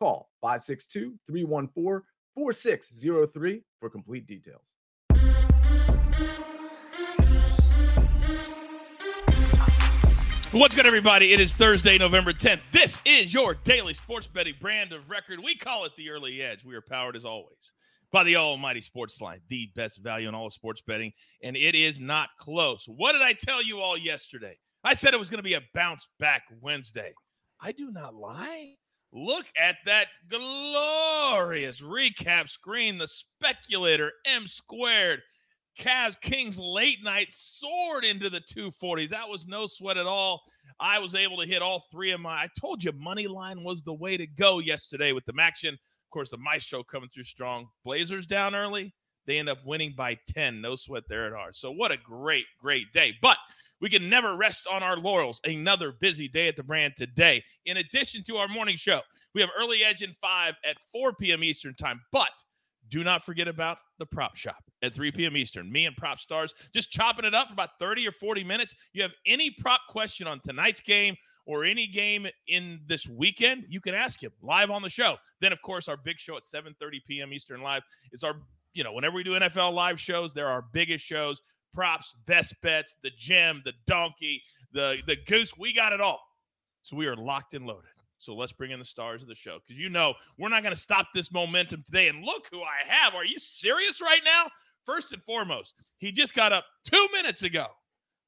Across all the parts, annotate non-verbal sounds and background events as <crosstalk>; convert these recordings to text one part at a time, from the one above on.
Call 562-314-4603 for complete details. What's good, everybody? It is Thursday, November 10th. This is your daily sports betting brand of record. We call it the early edge. We are powered as always by the Almighty Sports Line, the best value in all of sports betting, and it is not close. What did I tell you all yesterday? I said it was going to be a bounce back Wednesday. I do not lie. Look at that glorious recap screen. The speculator M squared. Cavs Kings late night soared into the 240s. That was no sweat at all. I was able to hit all three of my. I told you money line was the way to go yesterday with the action. Of course, the Maestro coming through strong. Blazers down early. They end up winning by 10. No sweat there at all. So, what a great, great day. But we can never rest on our laurels. Another busy day at the brand today. In addition to our morning show, we have early edge in 5 at 4 p.m. Eastern time. But do not forget about the prop shop at 3 p.m. Eastern. Me and prop stars just chopping it up for about 30 or 40 minutes. You have any prop question on tonight's game or any game in this weekend, you can ask him live on the show. Then, of course, our big show at 7:30 p.m. Eastern live is our, you know, whenever we do NFL live shows, they're our biggest shows. Props, best bets, the gem, the donkey, the the goose. We got it all. So we are locked and loaded. So let's bring in the stars of the show because you know we're not going to stop this momentum today. And look who I have. Are you serious right now? First and foremost, he just got up two minutes ago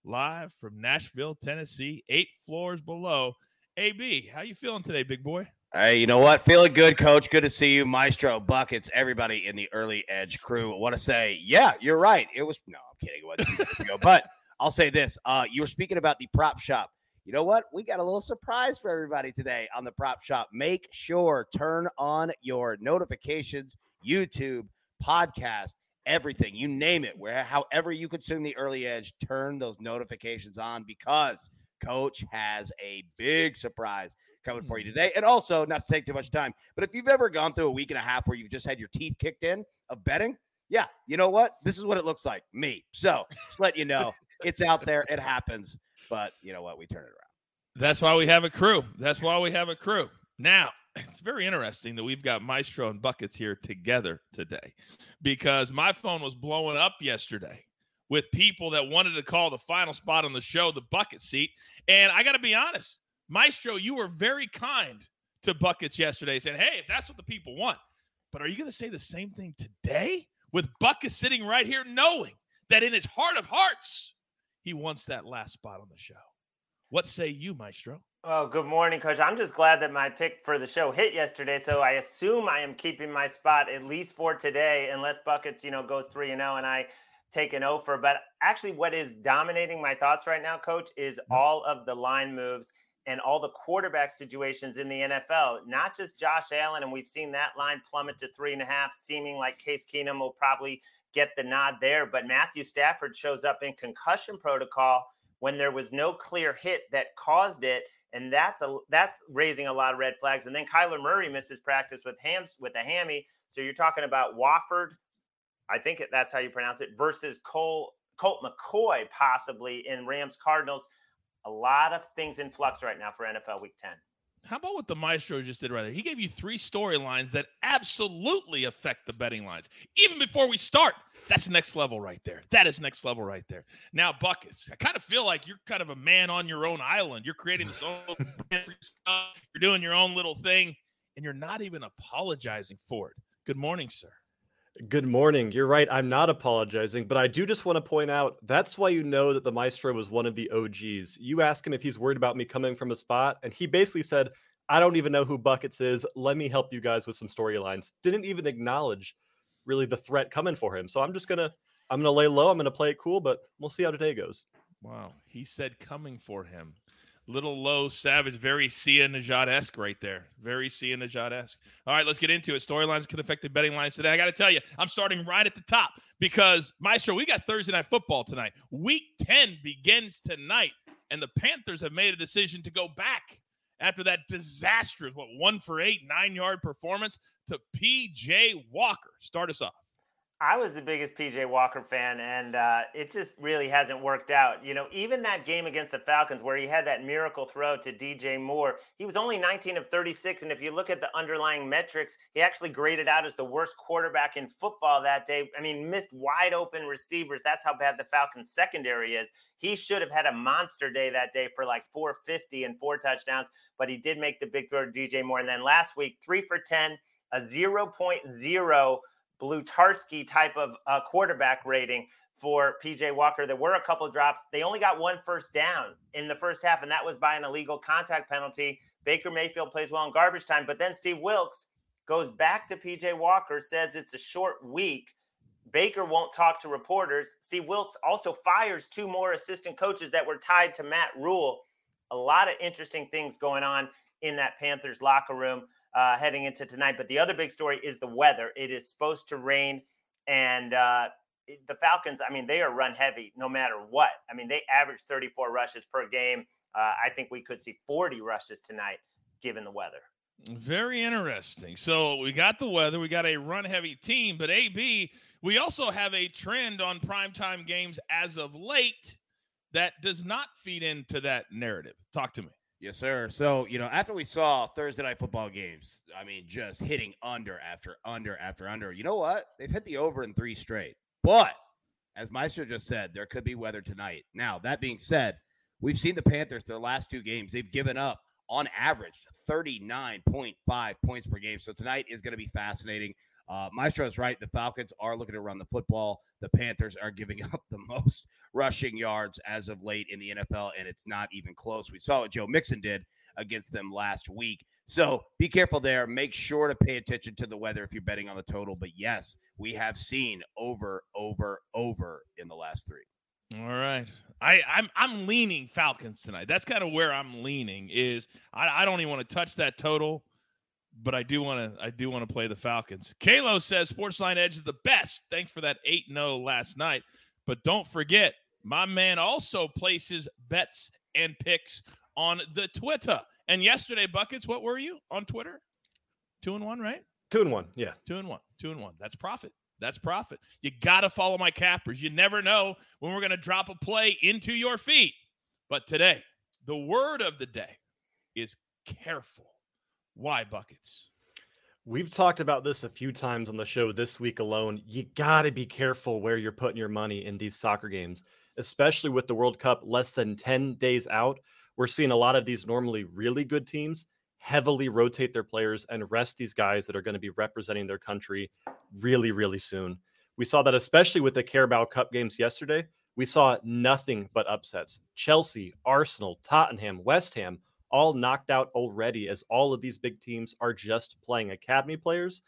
live from Nashville, Tennessee, eight floors below. AB, how you feeling today, big boy? Hey, you know what? Feeling good, coach. Good to see you, Maestro, Buckets, everybody in the early edge crew. I want to say, yeah, you're right. It was no, I'm kidding. It was ago, but I'll say this: uh, you were speaking about the prop shop. You know what? We got a little surprise for everybody today on the prop shop. Make sure turn on your notifications, YouTube, podcast, everything, you name it, where however you consume the early edge, turn those notifications on because coach has a big surprise coming for you mm-hmm. today. And also, not to take too much time, but if you've ever gone through a week and a half where you've just had your teeth kicked in of betting, yeah, you know what? This is what it looks like. Me. So just let you know it's out there. It happens. But you know what? We turn it around. That's why we have a crew. That's why we have a crew. Now, <clears throat> it's very interesting that we've got Maestro and Buckets here together today because my phone was blowing up yesterday with people that wanted to call the final spot on the show the bucket seat. And I got to be honest, Maestro, you were very kind to Buckets yesterday, saying, hey, if that's what the people want. But are you going to say the same thing today with Buckets sitting right here, knowing that in his heart of hearts, he wants that last spot on the show? What say you, Maestro? Oh, good morning, Coach. I'm just glad that my pick for the show hit yesterday, so I assume I am keeping my spot at least for today, unless Buckets, you know, goes three and zero, oh and I take an over. But actually, what is dominating my thoughts right now, Coach, is mm-hmm. all of the line moves and all the quarterback situations in the NFL. Not just Josh Allen, and we've seen that line plummet to three and a half, seeming like Case Keenum will probably get the nod there. But Matthew Stafford shows up in concussion protocol when there was no clear hit that caused it and that's a that's raising a lot of red flags. And then Kyler Murray misses practice with hams with a hammy. So you're talking about Wolford, I think that's how you pronounce it, versus Cole Colt McCoy possibly in Rams Cardinals. A lot of things in flux right now for NFL Week Ten. How about what the maestro just did right there? He gave you three storylines that absolutely affect the betting lines. Even before we start, that's next level right there. That is next level right there. Now, buckets. I kind of feel like you're kind of a man on your own island. You're creating this own <laughs> you're doing your own little thing, and you're not even apologizing for it. Good morning, sir. Good morning. You're right. I'm not apologizing, but I do just want to point out that's why you know that the maestro was one of the OGs. You ask him if he's worried about me coming from a spot, and he basically said, I don't even know who Buckets is. Let me help you guys with some storylines. Didn't even acknowledge really the threat coming for him. So I'm just gonna I'm gonna lay low. I'm gonna play it cool, but we'll see how today goes. Wow. He said coming for him little low, savage, very Sia Nejad esque right there. Very Sia Nejad esque. All right, let's get into it. Storylines can affect the betting lines today. I got to tell you, I'm starting right at the top because, Maestro, we got Thursday night football tonight. Week 10 begins tonight, and the Panthers have made a decision to go back after that disastrous, what, one for eight, nine yard performance to PJ Walker. Start us off. I was the biggest PJ Walker fan, and uh, it just really hasn't worked out. You know, even that game against the Falcons, where he had that miracle throw to DJ Moore, he was only 19 of 36. And if you look at the underlying metrics, he actually graded out as the worst quarterback in football that day. I mean, missed wide open receivers. That's how bad the Falcons' secondary is. He should have had a monster day that day for like 450 and four touchdowns, but he did make the big throw to DJ Moore. And then last week, three for 10, a 0.0 Blutarsky type of uh, quarterback rating for PJ Walker. There were a couple drops. They only got one first down in the first half, and that was by an illegal contact penalty. Baker Mayfield plays well in garbage time, but then Steve Wilks goes back to PJ Walker, says it's a short week. Baker won't talk to reporters. Steve Wilks also fires two more assistant coaches that were tied to Matt Rhule. A lot of interesting things going on in that Panthers locker room uh, heading into tonight. But the other big story is the weather. It is supposed to rain, and uh, the Falcons. I mean, they are run heavy no matter what. I mean, they average 34 rushes per game. Uh, I think we could see 40 rushes tonight, given the weather. Very interesting. So we got the weather, we got a run heavy team, but AB, we also have a trend on primetime games as of late that does not feed into that narrative. Talk to me. Yes, sir. So, you know, after we saw Thursday night football games, I mean, just hitting under after under after under, you know what? They've hit the over in three straight. But as Meister just said, there could be weather tonight. Now, that being said, we've seen the Panthers their last two games. They've given up on average 39.5 points per game. So tonight is going to be fascinating. Uh, Maestro is right. The Falcons are looking to run the football. The Panthers are giving <laughs> up the most rushing yards as of late in the NFL, and it's not even close. We saw what Joe Mixon did against them last week. So be careful there. Make sure to pay attention to the weather if you're betting on the total. But yes, we have seen over, over, over in the last three. All right. I, I'm I'm leaning Falcons tonight. That's kind of where I'm leaning. Is I, I don't even want to touch that total but I do want to I do want to play the Falcons. Kalo says Sportsline Edge is the best. Thanks for that 8-0 last night. But don't forget, my man also places bets and picks on the Twitter. And yesterday, Buckets, what were you on Twitter? Two and one, right? Two and one, yeah. Two and one. Two and one. That's profit. That's profit. You got to follow my cappers. You never know when we're going to drop a play into your feet. But today, the word of the day is careful. Why buckets? We've talked about this a few times on the show this week alone. You got to be careful where you're putting your money in these soccer games, especially with the World Cup less than 10 days out. We're seeing a lot of these normally really good teams heavily rotate their players and rest these guys that are going to be representing their country really, really soon. We saw that especially with the Carabao Cup games yesterday. We saw nothing but upsets. Chelsea, Arsenal, Tottenham, West Ham all knocked out already, as all of these big teams are just playing academy players.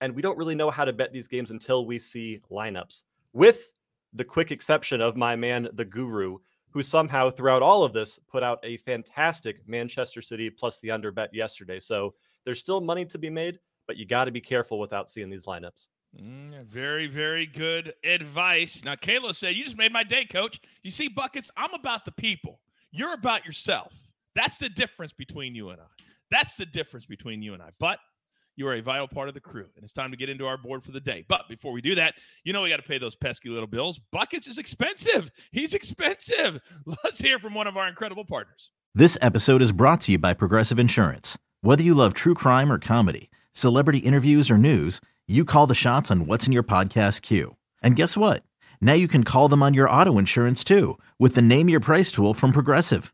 And we don't really know how to bet these games until we see lineups, with the quick exception of my man, the guru, who somehow throughout all of this put out a fantastic Manchester City plus the under bet yesterday. So there's still money to be made, but you got to be careful without seeing these lineups. Mm, very, very good advice. Now, Kayla said, You just made my day, coach. You see, Buckets, I'm about the people. You're about yourself. That's the difference between you and I. That's the difference between you and I. But you are a vital part of the crew, and it's time to get into our board for the day. But before we do that, you know we got to pay those pesky little bills. Buckets is expensive. He's expensive. <laughs> Let's hear from one of our incredible partners. This episode is brought to you by Progressive Insurance. Whether you love true crime or comedy, celebrity interviews or news, you call the shots on what's in your podcast queue. And guess what? Now you can call them on your auto insurance too with the Name Your Price tool from Progressive.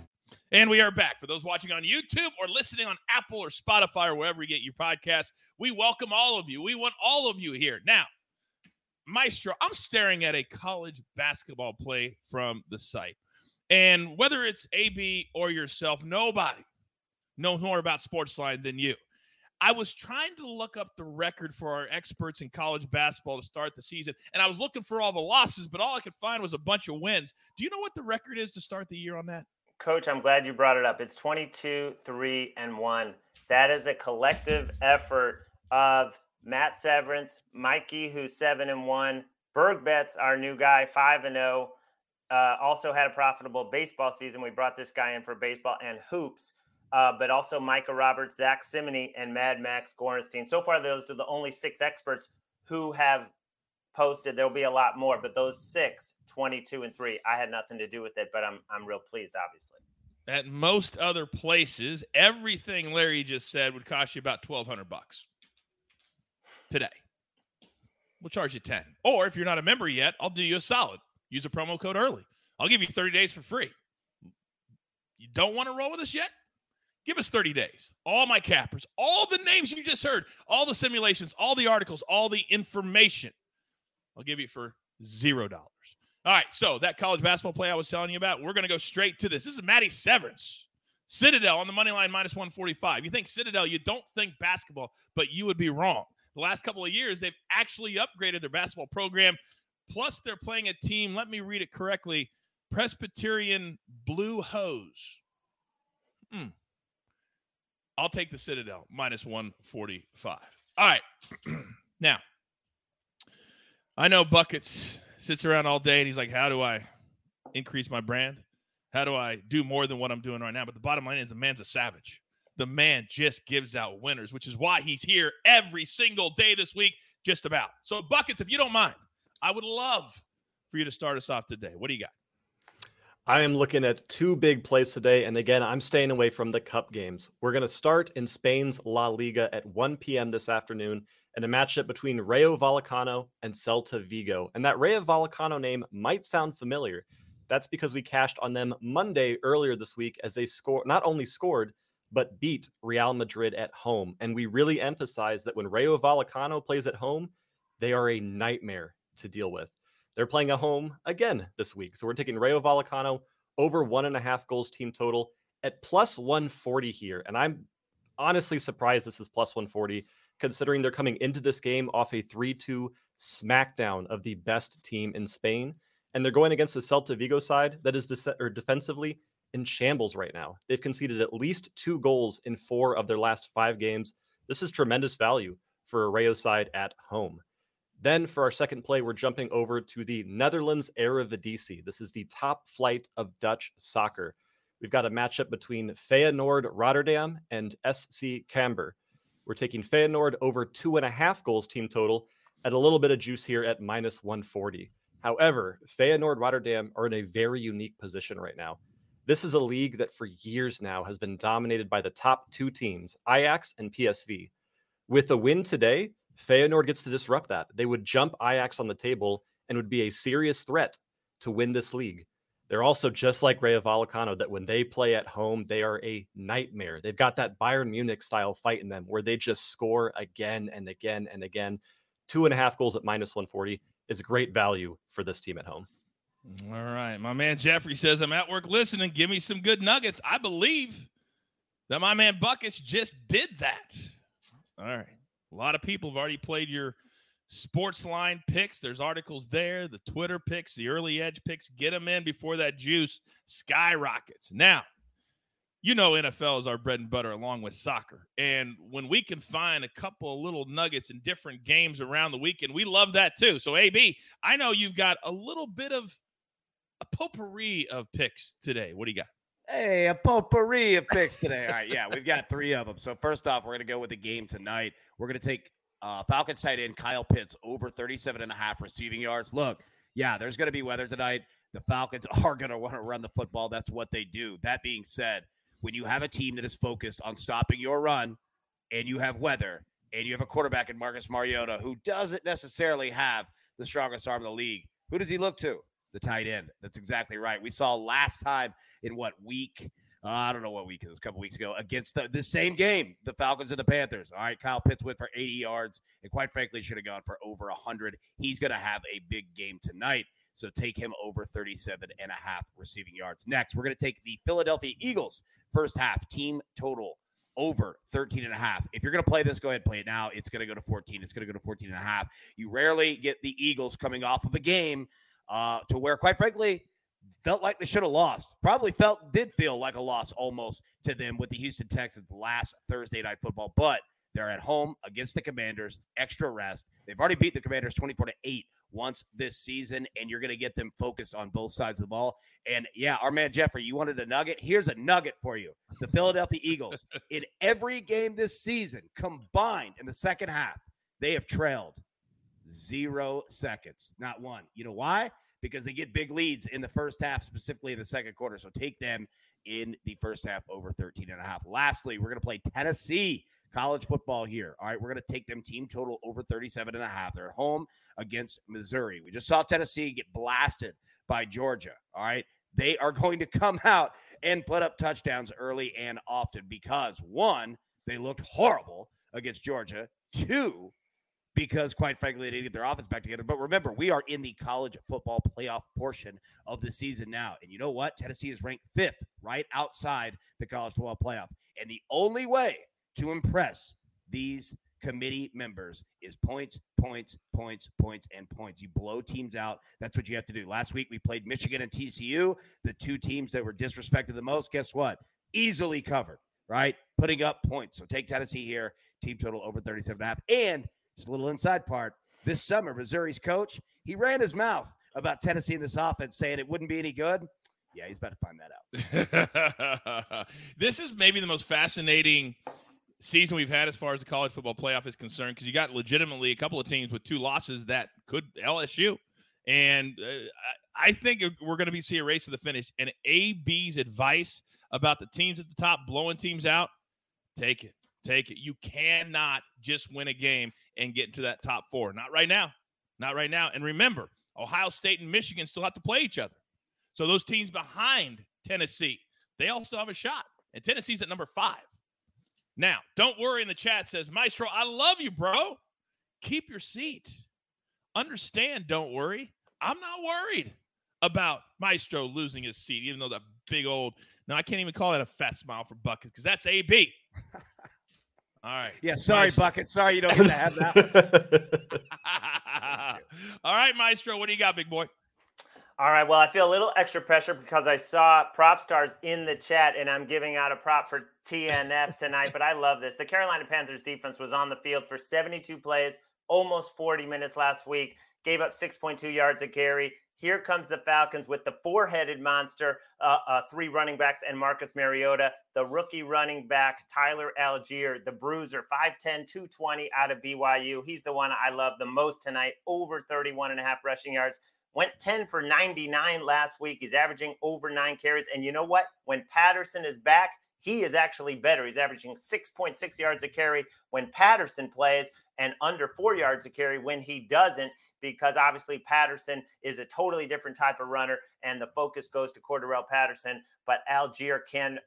And we are back. For those watching on YouTube or listening on Apple or Spotify or wherever you get your podcast, we welcome all of you. We want all of you here. Now, Maestro, I'm staring at a college basketball play from the site. And whether it's AB or yourself, nobody know more about Sportsline than you. I was trying to look up the record for our experts in college basketball to start the season, and I was looking for all the losses, but all I could find was a bunch of wins. Do you know what the record is to start the year on that? Coach, I'm glad you brought it up. It's 22, 3, and 1. That is a collective effort of Matt Severance, Mikey, who's 7 and 1, Berg Betts, our new guy, 5 and 0. Uh, also had a profitable baseball season. We brought this guy in for baseball and hoops uh, but also Micah Roberts, Zack Cimini, and Mad Max Gorenstein. So far, those are the only six experts who have posted. There'll be a lot more, but those six, 22 and 3, I had nothing to do with it, but I'm, I'm real pleased, obviously. At most other places, everything Larry just said would cost you about 1200 bucks today. We'll charge you 10. Or if you're not a member yet, I'll do you a solid. Use a promo code early. I'll give you 30 days for free. You don't want to roll with us yet? Give us 30 days. All my cappers, all the names you just heard, all the simulations, all the articles, all the information. I'll give you for zero dollars. All right. So that college basketball play I was telling you about, we're going to go straight to this. This is Maddie Severance. Citadel on the money line minus 145. You think Citadel, you don't think basketball, but you would be wrong. The last couple of years, they've actually upgraded their basketball program. Plus, they're playing a team, let me read it correctly Presbyterian Blue Hose. Hmm. I'll take the Citadel minus 145. All right. <clears throat> now, I know Buckets sits around all day and he's like, How do I increase my brand? How do I do more than what I'm doing right now? But the bottom line is the man's a savage. The man just gives out winners, which is why he's here every single day this week, just about. So, Buckets, if you don't mind, I would love for you to start us off today. What do you got? I am looking at two big plays today. And again, I'm staying away from the cup games. We're going to start in Spain's La Liga at 1 p.m. this afternoon and a matchup between Rayo Vallecano and Celta Vigo. And that Rayo Vallecano name might sound familiar. That's because we cashed on them Monday earlier this week as they score not only scored, but beat Real Madrid at home. And we really emphasize that when Rayo Vallecano plays at home, they are a nightmare to deal with. They're playing at home again this week. So we're taking Rayo Vallecano over one and a half goals team total at plus 140 here. And I'm honestly surprised this is plus 140, considering they're coming into this game off a 3 2 smackdown of the best team in Spain. And they're going against the Celta Vigo side that is de- or defensively in shambles right now. They've conceded at least two goals in four of their last five games. This is tremendous value for a Rayo side at home. Then for our second play, we're jumping over to the Netherlands Eredivisie. This is the top flight of Dutch soccer. We've got a matchup between Feyenoord Rotterdam and SC Cambuur. We're taking Feyenoord over two and a half goals team total at a little bit of juice here at minus 140. However, Feyenoord Rotterdam are in a very unique position right now. This is a league that for years now has been dominated by the top two teams, Ajax and PSV. With a win today, Feyenoord gets to disrupt that. They would jump Ajax on the table and would be a serious threat to win this league. They're also just like Rayo Vallecano that when they play at home, they are a nightmare. They've got that Bayern Munich style fight in them where they just score again and again and again. Two and a half goals at minus 140 is great value for this team at home. All right. My man Jeffrey says, I'm at work listening. Give me some good nuggets. I believe that my man Buckets just did that. All right. A lot of people have already played your sports line picks. There's articles there, the Twitter picks, the early edge picks. Get them in before that juice skyrockets. Now, you know NFL is our bread and butter along with soccer. And when we can find a couple of little nuggets in different games around the weekend, we love that too. So AB, I know you've got a little bit of a potpourri of picks today. What do you got? Hey, a potpourri of picks today. All right, yeah, we've got three of them. So first off, we're going to go with the game tonight. We're going to take uh, Falcons tight end Kyle Pitts over 37 and a half receiving yards. Look, yeah, there's going to be weather tonight. The Falcons <laughs> are going to want to run the football. That's what they do. That being said, when you have a team that is focused on stopping your run and you have weather and you have a quarterback in Marcus Mariota who doesn't necessarily have the strongest arm in the league, who does he look to? The tight end. That's exactly right. We saw last time in what week? Uh, I don't know what week it was, a couple weeks ago, against the, the same game, the Falcons and the Panthers. All right, Kyle Pitts went for 80 yards and quite frankly should have gone for over 100. He's going to have a big game tonight. So take him over 37 and a half receiving yards. Next, we're going to take the Philadelphia Eagles first half team total over 13 and a half. If you're going to play this, go ahead and play it now. It's going to go to 14. It's going to go to 14 and a half. You rarely get the Eagles coming off of a game uh, to where, quite frankly, felt like they should have lost. Probably felt, did feel like a loss almost to them with the Houston Texans last Thursday night football. But they're at home against the Commanders, extra rest. They've already beat the Commanders 24 to 8 once this season, and you're going to get them focused on both sides of the ball. And yeah, our man Jeffrey, you wanted a nugget? Here's a nugget for you. The Philadelphia <laughs> Eagles, in every game this season, combined in the second half, they have trailed zero seconds, not one. You know why? Because they get big leads in the first half, specifically in the second quarter. So take them in the first half over 13 and a half. Lastly, we're going to play Tennessee college football here. All right, we're going to take them team total over 37 and a half. They're home against Missouri. We just saw Tennessee get blasted by Georgia. All right, they are going to come out and put up touchdowns early and often because one, they looked horrible against Georgia. Two, because quite frankly, they didn't get their offense back together. But remember, we are in the college football playoff portion of the season now. And you know what? Tennessee is ranked fifth, right outside the college football playoff. And the only way to impress these committee members is points, points, points, points, and points. You blow teams out. That's what you have to do. Last week we played Michigan and TCU, the two teams that were disrespected the most. Guess what? Easily covered, right? Putting up points. So take Tennessee here, team total over 37 and a half. And just a little inside part. This summer, Missouri's coach, he ran his mouth about Tennessee in this offense, saying it wouldn't be any good. Yeah, he's about to find that out. <laughs> this is maybe the most fascinating season we've had as far as the college football playoff is concerned because you got legitimately a couple of teams with two losses that could LSU. And uh, I think we're going to be see a race to the finish. And AB's advice about the teams at the top blowing teams out, take it. Take it. You cannot just win a game and get into that top four. Not right now. Not right now. And remember, Ohio State and Michigan still have to play each other. So those teams behind Tennessee, they all still have a shot. And Tennessee's at number five. Now, don't worry in the chat says, Maestro, I love you, bro. Keep your seat. Understand, don't worry. I'm not worried about Maestro losing his seat, even though that big old, no, I can't even call that a fat smile for Buckets because that's AB. <laughs> All right. Yeah, sorry, Maestro. Bucket. Sorry you don't get to have that. <laughs> All right, Maestro, what do you got, big boy? All right. Well, I feel a little extra pressure because I saw prop stars in the chat and I'm giving out a prop for TNF tonight, but I love this. The Carolina Panthers defense was on the field for 72 plays, almost 40 minutes last week, gave up 6.2 yards a carry. Here comes the Falcons with the four headed monster, uh, uh, three running backs, and Marcus Mariota, the rookie running back, Tyler Allgeier, the bruiser, 5'10, 220 out of BYU. He's the one I love the most tonight, over 31 and a half rushing yards. Went 10 for 99 last week. He's averaging over nine carries. And you know what? When Patterson is back, he is actually better. He's averaging 6.6 yards a carry when Patterson plays and under four yards a carry when he doesn't, because obviously Patterson is a totally different type of runner and the focus goes to Cordarrelle Patterson. But Allgeier can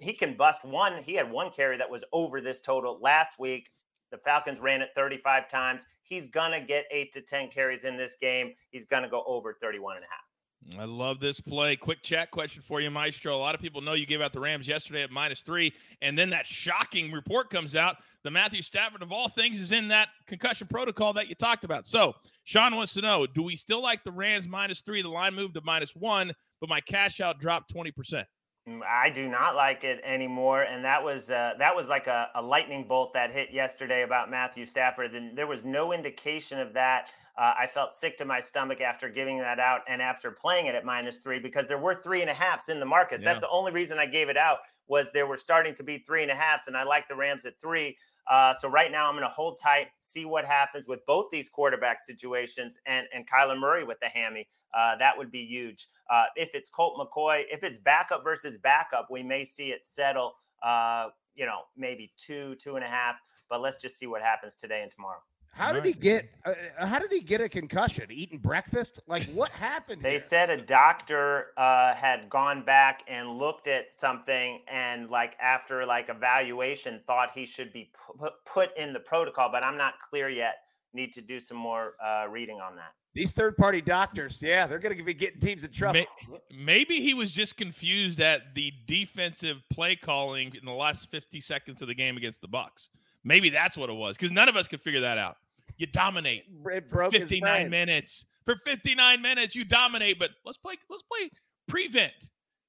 he can bust one. He had one carry that was over this total last week. The Falcons ran it 35 times. He's to get eight to 10 carries in this game. He's to go over 31 and a half. I love this play. Quick chat question for you, Maestro. A lot of people know you gave out the Rams yesterday at minus three, and then that shocking report comes out. The Matthew Stafford, of all things, is in that concussion protocol that you talked about. So, Sean wants to know Do we still like the Rams minus three? The line moved to minus one, but my cash out dropped 20%. Mm, I do not like it anymore, and that was uh, that was like a, a, lightning bolt that hit yesterday about Matthew Stafford. And there was no indication of that. Uh, I felt sick to my stomach after giving that out and after playing it at minus three because there were three and a halfs in the markets. Yeah. That's the only reason I gave it out was there were starting to be three and a halfs, and I like the Rams at three. Uh, so right now I'm going to hold tight, see what happens with both these quarterback situations, and and Kyler Murray with the hammy. Uh, that would be huge. Uh, if it's Colt McCoy, if it's backup versus backup, we may see it settle. Uh, you know, maybe two, two and a half. But let's just see what happens today and tomorrow. How did he get? Uh, uh, how did he get a concussion? Eating breakfast? Like what happened? They here? said a doctor uh, had gone back and looked at something, and like after like evaluation, thought he should be put put in the protocol. But I'm not clear yet. Need to do some more uh, reading on that. These third party doctors, yeah, they're going to be getting teams in trouble. Maybe he was just confused at the defensive play calling in the last 50 seconds of the game against the Bucs. Maybe that's what it was because none of us could figure that out. You dominate it for 59 minutes. For 59 minutes, you dominate. But let's play. Let's play prevent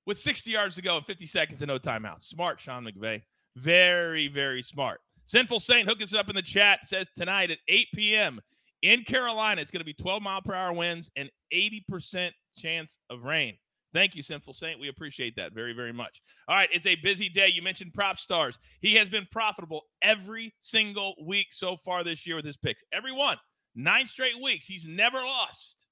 with 60 yards to go and 50 seconds and no timeout. Smart, Sean McVay. Very, very smart. Sinful Saint, hook us up in the chat. Says tonight at 8 p.m. in Carolina, it's going to be 12 mile per hour winds and 80% chance of rain. Thank you, Sinful Saint. We appreciate that very, very much. All right, it's a busy day. You mentioned prop stars. He has been profitable every single week so far this year with his picks. Every one, nine straight weeks. He's never lost.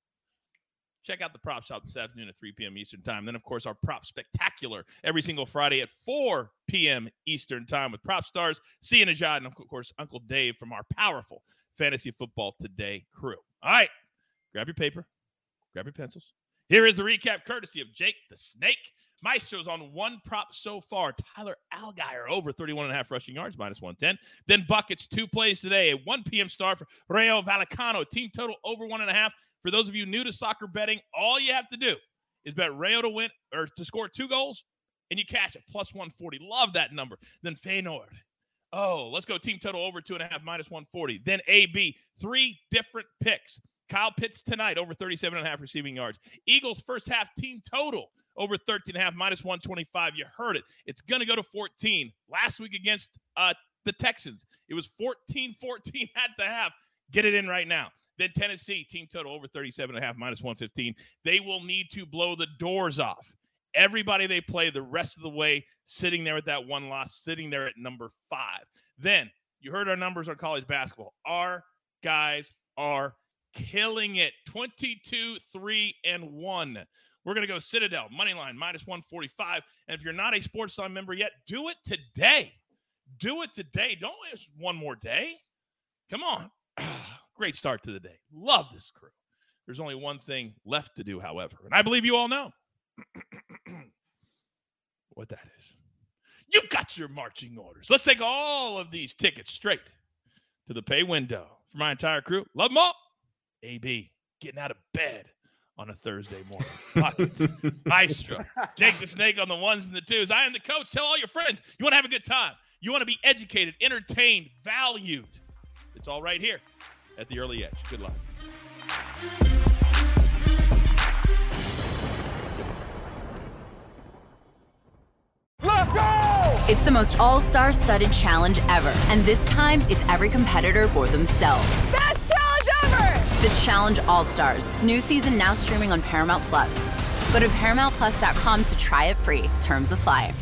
Check out the prop shop this afternoon at 3 p.m. Eastern Time. Then, of course, our prop spectacular every single Friday at 4 p.m. Eastern Time with prop stars, Sia Nejad, and of course, Uncle Dave from our powerful Fantasy Football Today crew. All right, grab your paper, grab your pencils here is the recap courtesy of Jake the Snake. Maestro's on one prop so far. Tyler Allgeier over 31 and a half rushing yards, minus 110. Then Buckets, two plays today. A 1 p.m. start for Rayo Vallecano. Team total over one and a half. For those of you new to soccer betting, all you have to do is bet Rayo to win or to score two goals, and you cash it plus 140. Love that number. Then Feyenoord. Oh, let's go team total over two and a half, minus 140. Then AB, three different picks. Kyle Pitts tonight over 37 and a half receiving yards. Eagles first half team total over 13 and a half minus 125. You heard it. It's going to go to 14. Last week against uh, the Texans, it was 14 14 <laughs> at the half. Get it in right now. Then Tennessee team total over 37 and a half minus 115. They will need to blow the doors off. Everybody they play the rest of the way sitting there at that one loss, sitting there at number five. Then you heard our numbers on college basketball. Our guys are killing it. 22 3 and 1 we're going to go citadel money line minus 145 and if you're not a sports line member yet do it today. Do it today. Don't wait one more day. Come on. <clears throat> Great start to the day. Love this crew. There's only one thing left to do however and i believe you all know. <clears throat> What that is. You got your marching orders. Let's take all of these tickets straight to the pay window for my entire crew. Love them all AB getting out of bed on a Thursday morning. <laughs> Buckets, Maestro, Jake the <laughs> Snake on the ones and the twos. I am the coach. Tell all your friends you want to have a good time. You want to be educated, entertained, valued. It's all right here at the early edge. Good luck. Let's go! It's the most all star studded challenge ever. And this time, it's every competitor for themselves. Best challenge ever! The Challenge All Stars. New season now streaming on Paramount Plus. Go to ParamountPlus.com to try it free. Terms apply.